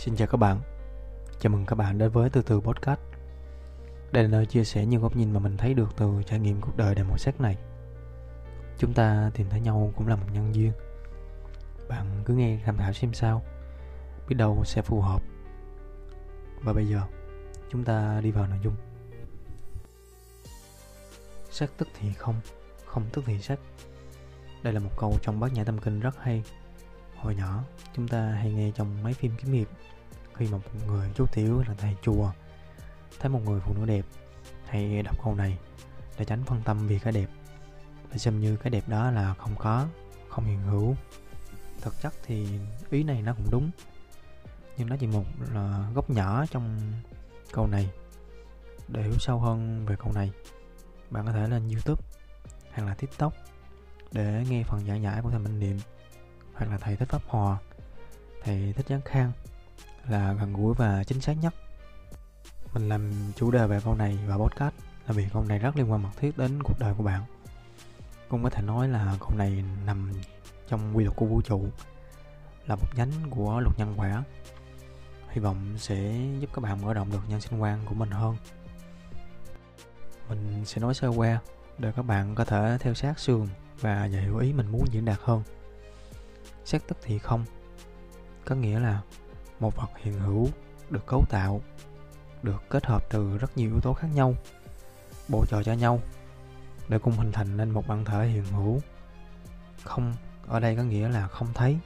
Xin chào các bạn. Chào mừng các bạn đến với Từ Từ Podcast. Đây là nơi chia sẻ những góc nhìn mà mình thấy được từ trải nghiệm cuộc đời đầy màu sắc này. Chúng ta tìm thấy nhau cũng là một nhân duyên. Bạn cứ nghe tham khảo xem sao. Biết đâu sẽ phù hợp. Và bây giờ chúng ta đi vào nội dung. Sắc tức thì không, không tức thì sắc Đây là một câu trong bát nhã tâm kinh rất hay. Hồi nhỏ, chúng ta hay nghe trong mấy phim kiếm hiệp, khi mà một người chú tiểu là thầy chùa, thấy một người phụ nữ đẹp, hay đọc câu này, để tránh phân tâm vì cái đẹp. Để xem như cái đẹp đó là không có, không hiện hữu. Thực chất thì ý này nó cũng đúng, nhưng nó chỉ một là góc nhỏ trong câu này. Để hiểu sâu hơn về câu này, bạn có thể lên youtube hay là tiktok để nghe phần giải giải của thầy minh niệm hoặc là thầy thích pháp hòa, thầy thích giáng khang là gần gũi và chính xác nhất. Mình làm chủ đề về câu này và podcast là vì câu này rất liên quan mật thiết đến cuộc đời của bạn. Cũng có thể nói là câu này nằm trong quy luật của vũ trụ, là một nhánh của luật nhân quả. Hy vọng sẽ giúp các bạn mở rộng được nhân sinh quan của mình hơn. Mình sẽ nói sơ qua để các bạn có thể theo sát sườn và dạy hiểu ý mình muốn diễn đạt hơn xác tức thì không. Có nghĩa là một vật hiện hữu, được cấu tạo, được kết hợp từ rất nhiều yếu tố khác nhau, bổ trợ cho nhau, để cùng hình thành nên một bản thể hiện hữu. Không, ở đây có nghĩa là không thấy,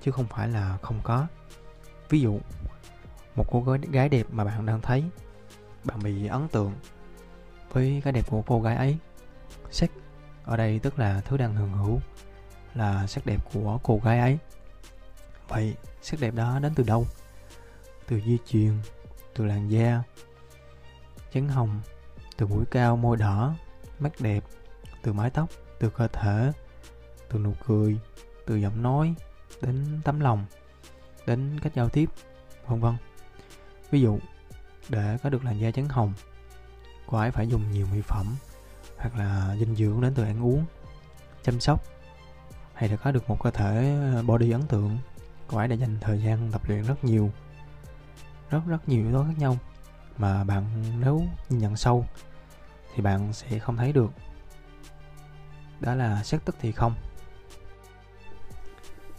chứ không phải là không có. Ví dụ, một cô gái đẹp mà bạn đang thấy, bạn bị ấn tượng với cái đẹp của cô gái ấy. Sắc ở đây tức là thứ đang hiện hữu là sắc đẹp của cô gái ấy. Vậy sắc đẹp đó đến từ đâu? Từ di truyền, từ làn da. Chấn hồng, từ mũi cao, môi đỏ. Mắt đẹp, từ mái tóc, từ cơ thể. Từ nụ cười, từ giọng nói, đến tấm lòng, đến cách giao tiếp, vân vân. Ví dụ, để có được làn da trắng hồng, cô ấy phải dùng nhiều mỹ phẩm hoặc là dinh dưỡng đến từ ăn uống, chăm sóc hay là có được một cơ thể ờ, body ấn tượng. Cô ấy đã dành thời gian tập luyện rất nhiều, rất rất nhiều yếu tố khác nhau. Mà bạn nếu nhìn nhận sâu thì bạn sẽ không thấy được đó là xét tức thì không.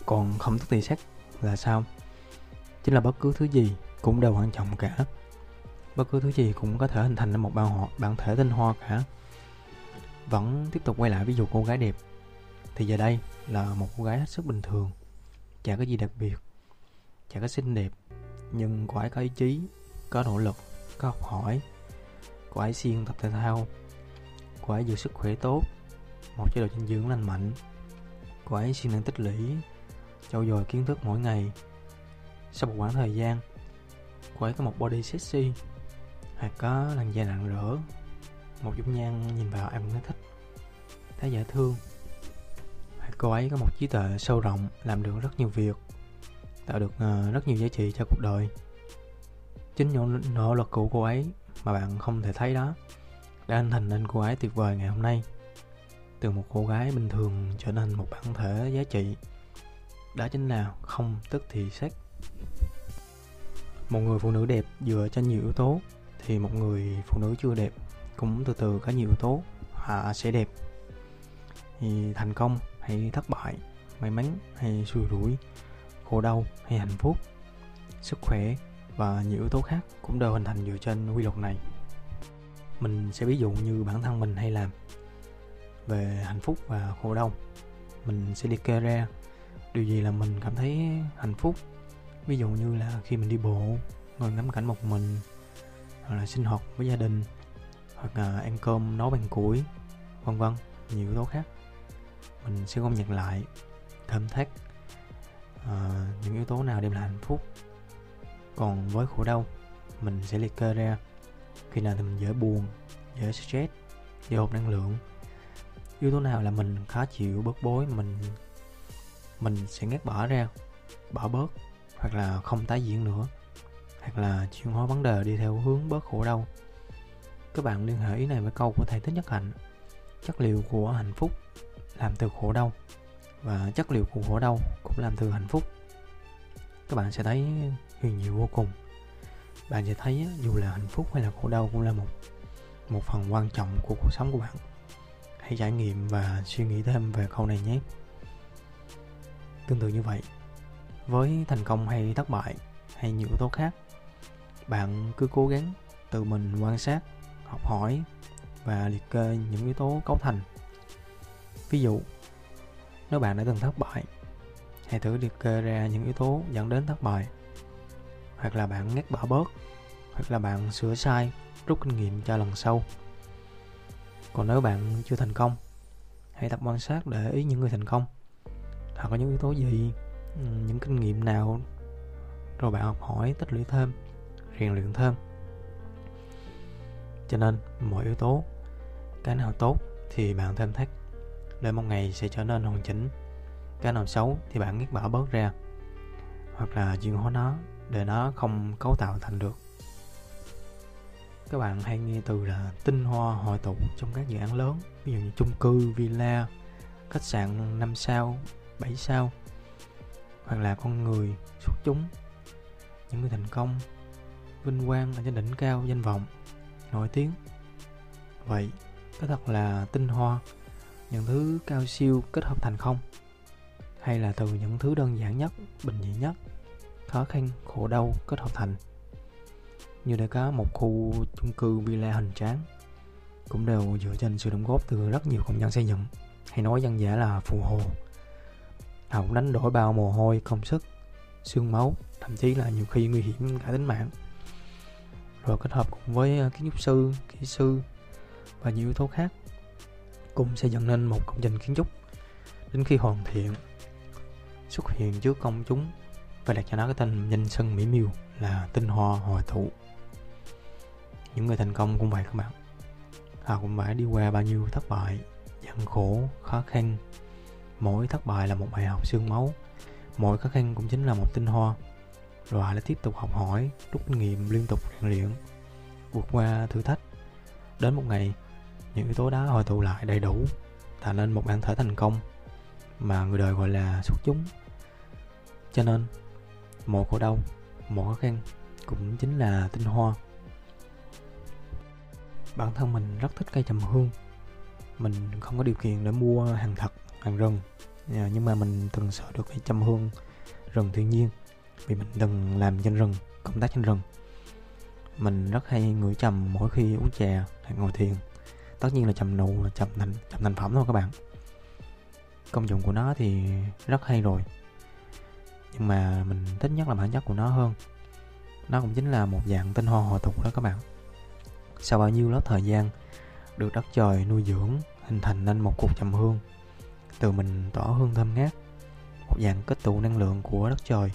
Còn không tức thì xét là sao? Chính là bất cứ thứ gì cũng đều quan trọng cả. Bất cứ thứ gì cũng có thể hình thành nên một bản họ bản thể tinh hoa cả. Vẫn tiếp tục quay lại ví dụ cô gái đẹp thì giờ đây là một cô gái hết sức bình thường. Chả có gì đặc biệt, chả có xinh đẹp, nhưng cô ấy có ý chí, có nỗ lực, có học hỏi. Cô ấy siêng tập thể thao. Cô ấy giữ sức khỏe tốt, một chế độ dinh dưỡng lành mạnh. Cô ấy siêng năng tích lũy, trau dồi kiến thức mỗi ngày. Sau một khoảng thời gian, cô ấy có một body sexy, hoặc có làn da rạng rỡ một dung nhan nhìn vào em thấy thích, thấy dễ thương cô ấy có một trí tuệ sâu rộng, làm được rất nhiều việc, tạo được ờ, rất nhiều giá trị cho cuộc đời. Chính những nỗ lực của cô ấy mà bạn không thể thấy đó, đã hình thành nên cô ấy tuyệt vời ngày hôm nay. Từ một cô gái bình thường trở nên một bản thể giá trị, đó chính là không tức thì sách. một người phụ nữ đẹp dựa trên nhiều yếu tố, thì một người phụ nữ chưa đẹp cũng từ từ có nhiều yếu tố, họ sẽ đẹp. Thì thành công hay thất bại, may mắn hay xui rủi, khổ đau hay hạnh phúc. Sức khỏe và nhiều yếu tố khác cũng đều hình thành dựa trên quy luật này. Mình sẽ ví dụ như bản thân mình hay làm. Về hạnh phúc và khổ đau, mình sẽ liệt kê ra. Điều gì là mình cảm thấy hạnh phúc? Ví dụ như là khi mình đi bộ, ngồi ngắm cảnh một mình, hoặc là sinh hoạt với gia đình, hoặc là ăn cơm, nấu bằng củi, vân vân, nhiều yếu tố khác mình sẽ công nhận lại. Thơm thắt uh, ờ, những yếu tố nào đem lại hạnh phúc? Còn với khổ đau mình sẽ liệt kê ra. Khi nào thì mình dễ buồn dễ stress dễ hụt năng lượng. Yếu tố nào là mình khó chịu bớt bối mình mình sẽ ngắt bỏ ra bỏ bớt hoặc là không tái diễn nữa hoặc là chuyển hóa vấn đề đi theo hướng bớt khổ đau? Các bạn liên hệ ý này với câu của thầy thích nhất hạnh. Chất liệu của hạnh phúc làm từ khổ đau và chất liệu của khổ đau cũng làm từ hạnh phúc. Các bạn sẽ thấy huyền diệu vô cùng. Bạn sẽ thấy dù là hạnh phúc hay là khổ đau cũng là một một phần quan trọng của cuộc sống của bạn. Hãy trải nghiệm và suy nghĩ thêm về câu này nhé. Tương tự như vậy, với thành công hay thất bại hay nhiều yếu tố khác, bạn cứ cố gắng tự mình quan sát, học hỏi và liệt kê những yếu tố cấu thành ví dụ, nếu bạn đã từng thất bại, hãy thử liệt kê ra những yếu tố dẫn đến thất bại. Hoặc là bạn ngắt bỏ bớt, hoặc là bạn sửa sai, rút kinh nghiệm cho lần sau. Còn nếu bạn chưa thành công, hãy tập quan sát để ý những người thành công. Họ có những yếu tố gì? Ừ, những kinh nghiệm nào? Rồi bạn học hỏi, tích lũy thêm, rèn luyện thêm. Cho nên, mọi yếu tố, cái nào tốt thì bạn thêm thắt để một ngày sẽ trở nên hoàn chỉnh. Cái nào xấu thì bạn nghiết bỏ bớt ra. Hoặc là chuyển hóa nó để nó không cấu tạo thành được. Các bạn hay nghe từ là tinh hoa hội tụ trong các dự án lớn, ví dụ như chung cư, villa, khách sạn 5 sao 7 sao, hoặc là con người, xuất chúng. Những người thành công, vinh quang ở trên đỉnh cao danh vọng, nổi tiếng. Vậy, có thật là tinh hoa những thứ cao siêu kết hợp thành không? Hay là từ những thứ đơn giản nhất, bình dị nhất, khó khăn, khổ đau kết hợp thành? Như đã có một khu chung cư villa hình tráng, cũng đều dựa trên sự đóng góp từ rất nhiều công nhân xây dựng. Hay nói dân dã là phù hồ. Họ cũng đánh đổi bao mồ hôi, công sức, xương máu, thậm chí là nhiều khi nguy hiểm cả tính mạng. Rồi kết hợp cùng với kiến trúc sư, kỹ sư và nhiều yếu tố khác cùng xây dựng nên một công trình kiến trúc. Đến khi hoàn thiện, xuất hiện trước công chúng và đặt cho nó cái tên danh sân mỹ miều là tinh hoa hòa thụ. Những người thành công cũng vậy các bạn. Họ cũng phải đi qua bao nhiêu thất bại, gian khổ, khó khăn. Mỗi thất bại là một bài học xương máu. Mỗi khó khăn cũng chính là một tinh hoa. Rồi lại tiếp tục học hỏi, rút kinh nghiệm liên tục rèn luyện, vượt qua thử thách. Đến một ngày những yếu tố đó hội tụ lại đầy đủ, tạo nên một bản thể thành công mà người đời gọi là xuất chúng. Cho nên một khổ đau một khó khăn cũng chính là tinh hoa. Bản thân mình rất thích cây trầm hương. Mình không có điều kiện để mua hàng thật, hàng rừng. Ờ, nhưng mà mình từng sợ được cây trầm hương rừng thiên nhiên vì mình từng làm trên rừng, công tác trên rừng. Mình rất hay ngửi trầm mỗi khi uống trà hay ngồi thiền tất nhiên là trầm nụ là trầm thành trầm thành phẩm thôi các bạn. Công dụng của nó thì rất hay rồi. Nhưng mà mình thích nhất là bản chất của nó hơn. Nó cũng chính là một dạng tinh hoa hòa tục đó các bạn. Sau bao nhiêu lớp thời gian được đất trời nuôi dưỡng, hình thành nên một cục trầm hương, từ mình tỏ hương thơm ngát, một dạng kết tụ năng lượng của đất trời.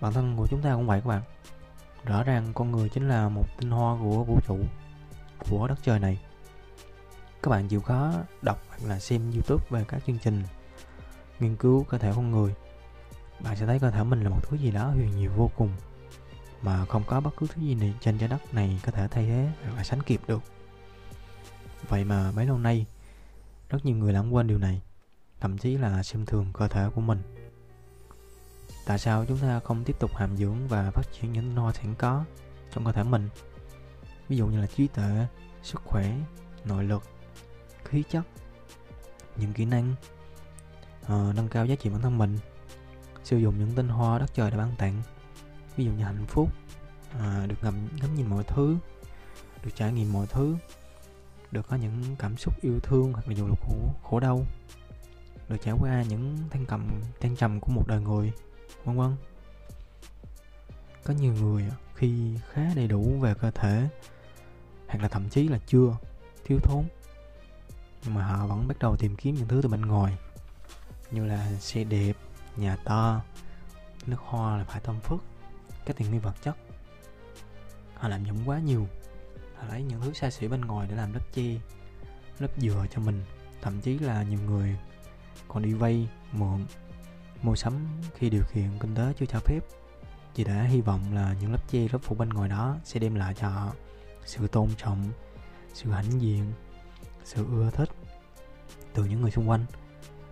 Bản thân của chúng ta cũng vậy các bạn. Rõ ràng con người chính là một tinh hoa của vũ trụ, của đất trời này các bạn chịu khó đọc hoặc là xem youtube về các chương trình nghiên cứu cơ thể con người, bạn sẽ thấy cơ thể mình là một thứ gì đó huyền diệu vô cùng mà không có bất cứ thứ gì này trên trái đất này có thể thay thế hoặc là sánh kịp được. Vậy mà mấy lâu nay, rất nhiều người lãng quên điều này, thậm chí là xem thường cơ thể của mình. Tại sao chúng ta không tiếp tục hàm dưỡng và phát triển những no sẵn có trong cơ thể mình? Ví dụ như là trí tuệ, sức khỏe, nội lực khí chất những kỹ năng uh, nâng cao giá trị bản thân mình sử dụng những tinh hoa đất trời đã ban tặng ví dụ như hạnh phúc uh, được ngắm ngắm nhìn mọi thứ được trải nghiệm mọi thứ được có những cảm xúc yêu thương hoặc là dù là khổ, khổ đau được trải qua những thăng cầm thăng trầm của một đời người vân vân. Có nhiều người khi khá đầy đủ về cơ thể hoặc là thậm chí là chưa thiếu thốn nhưng mà họ vẫn bắt đầu tìm kiếm những thứ từ bên ngoài. Như là xe đẹp, nhà to, nước hoa là phải tâm phước các tiện nghi vật chất. Họ làm dụng quá nhiều. Họ lấy những thứ xa xỉ bên ngoài để làm lớp che, lớp dừa cho mình. Thậm chí là nhiều người còn đi vay mượn, mua sắm khi điều kiện kinh tế chưa cho phép. Chỉ đã hy vọng là những lớp che, lớp phủ bên ngoài đó sẽ đem lại cho họ sự tôn trọng, sự hãnh diện, sự ưa thích từ những người xung quanh.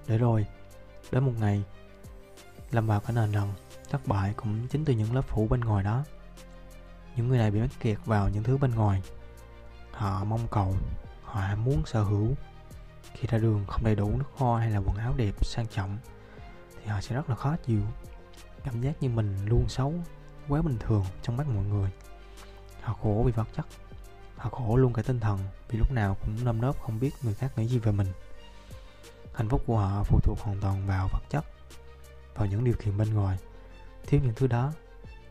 Để rồi, đến một ngày, lâm vào cái nền rằng thất bại cũng chính từ những lớp phủ bên ngoài đó. Những người này bị mắc kẹt vào những thứ bên ngoài. Họ mong cầu, họ muốn sở hữu. Khi ra đường không đầy đủ nước hoa hay là quần áo đẹp sang trọng, thì họ sẽ rất là khó chịu. Cảm giác như mình luôn xấu, quá bình thường trong mắt mọi người. Họ khổ vì vật chất, họ khổ luôn cả tinh thần, vì lúc nào cũng nâm nớp không biết người khác nghĩ gì về mình hạnh phúc của họ phụ thuộc hoàn toàn vào vật chất, vào những điều kiện bên ngoài. Thiếu những thứ đó,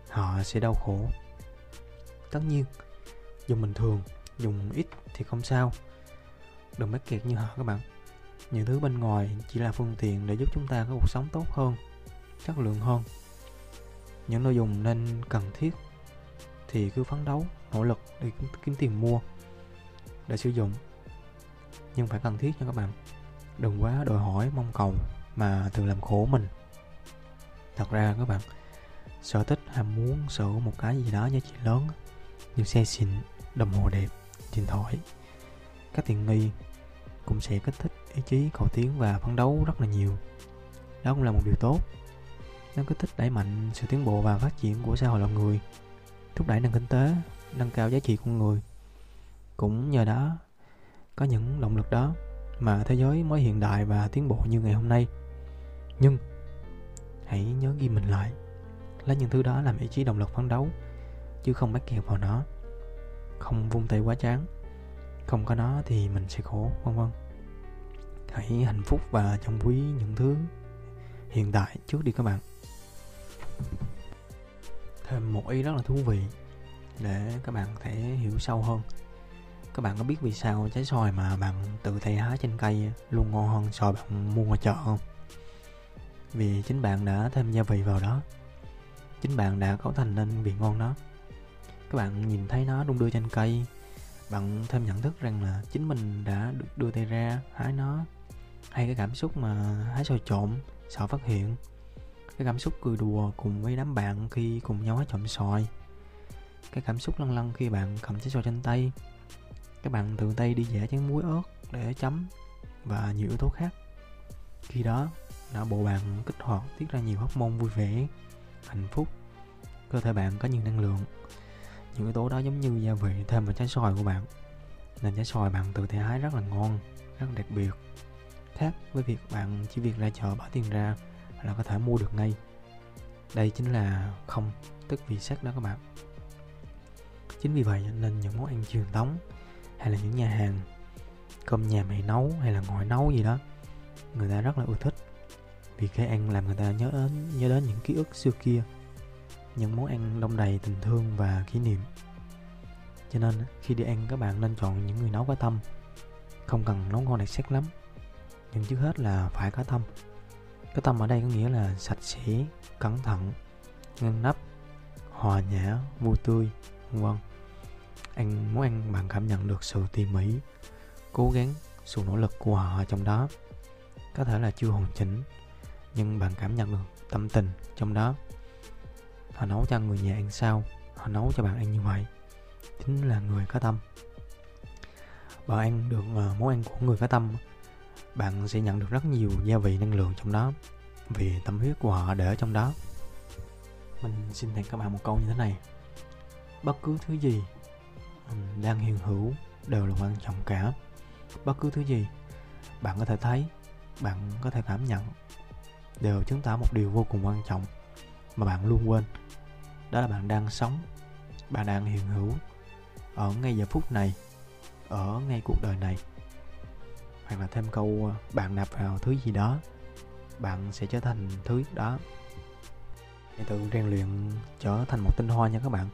họ sẽ đau khổ. Tất nhiên, dùng bình thường, dùng ít thì không sao. Đừng mắc kẹt như họ các bạn. Những thứ bên ngoài chỉ là phương tiện để giúp chúng ta có cuộc sống tốt hơn, chất lượng hơn. Những nội dung nên cần thiết thì cứ phấn đấu, nỗ lực để kiếm tiền mua, để sử dụng. Nhưng phải cần thiết nha các bạn đừng quá đòi hỏi mong cầu mà tự làm khổ mình. Thật ra các bạn, sở thích ham muốn sở hữu một cái gì đó giá trị lớn như xe xịn, đồng hồ đẹp, điện thoại, các tiện nghi cũng sẽ kích thích ý chí, cầu tiến và phấn đấu rất là nhiều. Đó cũng là một điều tốt. Nó kích thích đẩy mạnh sự tiến bộ và phát triển của xã hội loài người, thúc đẩy nền kinh tế, nâng cao giá trị con người. Cũng nhờ đó, có những động lực đó mà thế giới mới hiện đại và tiến bộ như ngày hôm nay. Nhưng, hãy nhớ ghi mình lại. Lấy những thứ đó làm ý chí động lực phấn đấu, chứ không bắt kẹt vào nó. Không vung tay quá chán không có nó thì mình sẽ khổ, vân vân. Hãy hạnh phúc và trân quý những thứ hiện tại trước đi các bạn. Thêm một ý rất là thú vị để các bạn có thể hiểu sâu hơn các bạn có biết vì sao trái xoài mà bạn tự tay hái trên cây luôn ngon hơn xoài bạn mua ngoài chợ không? Vì chính bạn đã thêm gia vị vào đó. Chính bạn đã cấu thành nên vị ngon đó. Các bạn nhìn thấy nó đung đưa trên cây bạn thêm nhận thức rằng là chính mình đã được đưa tay ra hái nó. Hay cái cảm xúc mà hái xoài trộm, sợ phát hiện. Cái cảm xúc cười đùa cùng với đám bạn khi cùng nhau hái trộm xoài. Cái cảm xúc lăn lăn khi bạn cầm trái xoài trên tay các bạn tự tay đi giả chén muối ớt để chấm và nhiều yếu tố khác. Khi đó, não bộ bạn kích hoạt tiết ra nhiều hormone vui vẻ, hạnh phúc. Cơ thể bạn có nhiều năng lượng. Những yếu tố đó giống như gia vị thêm vào trái xoài của bạn, nên trái xoài bạn tự thể hái rất là ngon, rất đặc biệt. Khác với việc bạn chỉ việc ra chợ bỏ tiền ra là có thể mua được ngay. Đây chính là không, tức vị sắc đó các bạn. Chính vì vậy nên những món ăn truyền thống hay là những nhà hàng, cơm nhà mày nấu hay là ngồi nấu gì đó, người ta rất là ưa thích. Vì cái ăn làm người ta nhớ đến nhớ đến những ký ức xưa kia, những món ăn đông đầy tình thương và kỷ niệm. Cho nên khi đi ăn, các bạn nên chọn những người nấu có tâm, không cần nấu ngon đặc sắc lắm. Nhưng trước hết là phải có tâm. Cái tâm ở đây có nghĩa là sạch sẽ, cẩn thận, ngăn nắp, hòa nhã, vui tươi, vân vân ăn món ăn bạn cảm nhận được sự tỉ mỉ, cố gắng, sự nỗ lực của họ trong đó. Có thể là chưa hoàn chỉnh, nhưng bạn cảm nhận được tâm tình trong đó. Họ nấu cho người nhà ăn sao? Họ nấu cho bạn ăn như vậy, chính là người có tâm. Bạn ăn được ờ, món ăn của người có tâm, bạn sẽ nhận được rất nhiều gia vị năng lượng trong đó, vì tâm huyết của họ để ở trong đó. Mình xin tặng các bạn một câu như thế này. Bất cứ thứ gì đang hiện hữu đều là quan trọng cả. Bất cứ thứ gì bạn có thể thấy, bạn có thể cảm nhận, đều chứng tỏ một điều vô cùng quan trọng mà bạn luôn quên, đó là bạn đang sống. Bạn đang hiện hữu ở ngay giờ phút này, ở ngay cuộc đời này. Hoặc là thêm câu ờ, bạn nạp vào thứ gì đó, bạn sẽ trở thành thứ đó. Hãy tự rèn luyện trở thành một tinh hoa nha các bạn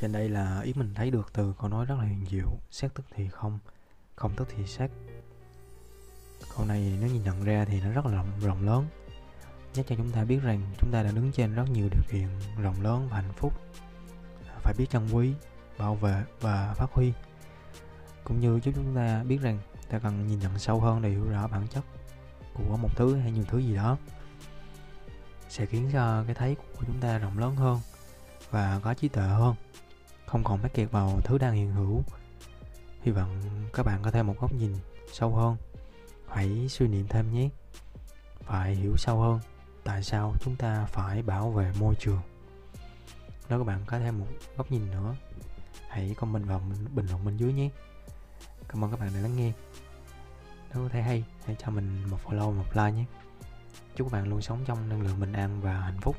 trên đây là ý mình thấy được từ câu nói rất là huyền diệu xét tức thì không không tức thì xét. Câu này nếu nhìn nhận ra thì nó rất là rộng, rộng lớn. Nhắc cho chúng ta biết rằng chúng ta đã đứng trên rất nhiều điều kiện rộng lớn và hạnh phúc. Phải biết trân quý bảo vệ và phát huy. Cũng như giúp chúng ta biết rằng ta cần nhìn nhận sâu hơn để hiểu rõ bản chất của một thứ hay nhiều thứ gì đó sẽ khiến cho cái thấy của chúng ta rộng lớn hơn và có trí tuệ hơn không còn mắc kẹt vào thứ đang hiện hữu. Hy vọng các bạn có thêm một góc nhìn sâu hơn. Hãy suy niệm thêm nhé. Phải hiểu sâu hơn tại sao chúng ta phải bảo vệ môi trường. Nếu các bạn có thêm một góc nhìn nữa, hãy comment vào bình luận bên dưới nhé. Cảm ơn các bạn đã lắng nghe. Nếu thấy hay, hãy cho mình một follow, một like nhé. Chúc các bạn luôn sống trong năng lượng bình an và hạnh phúc.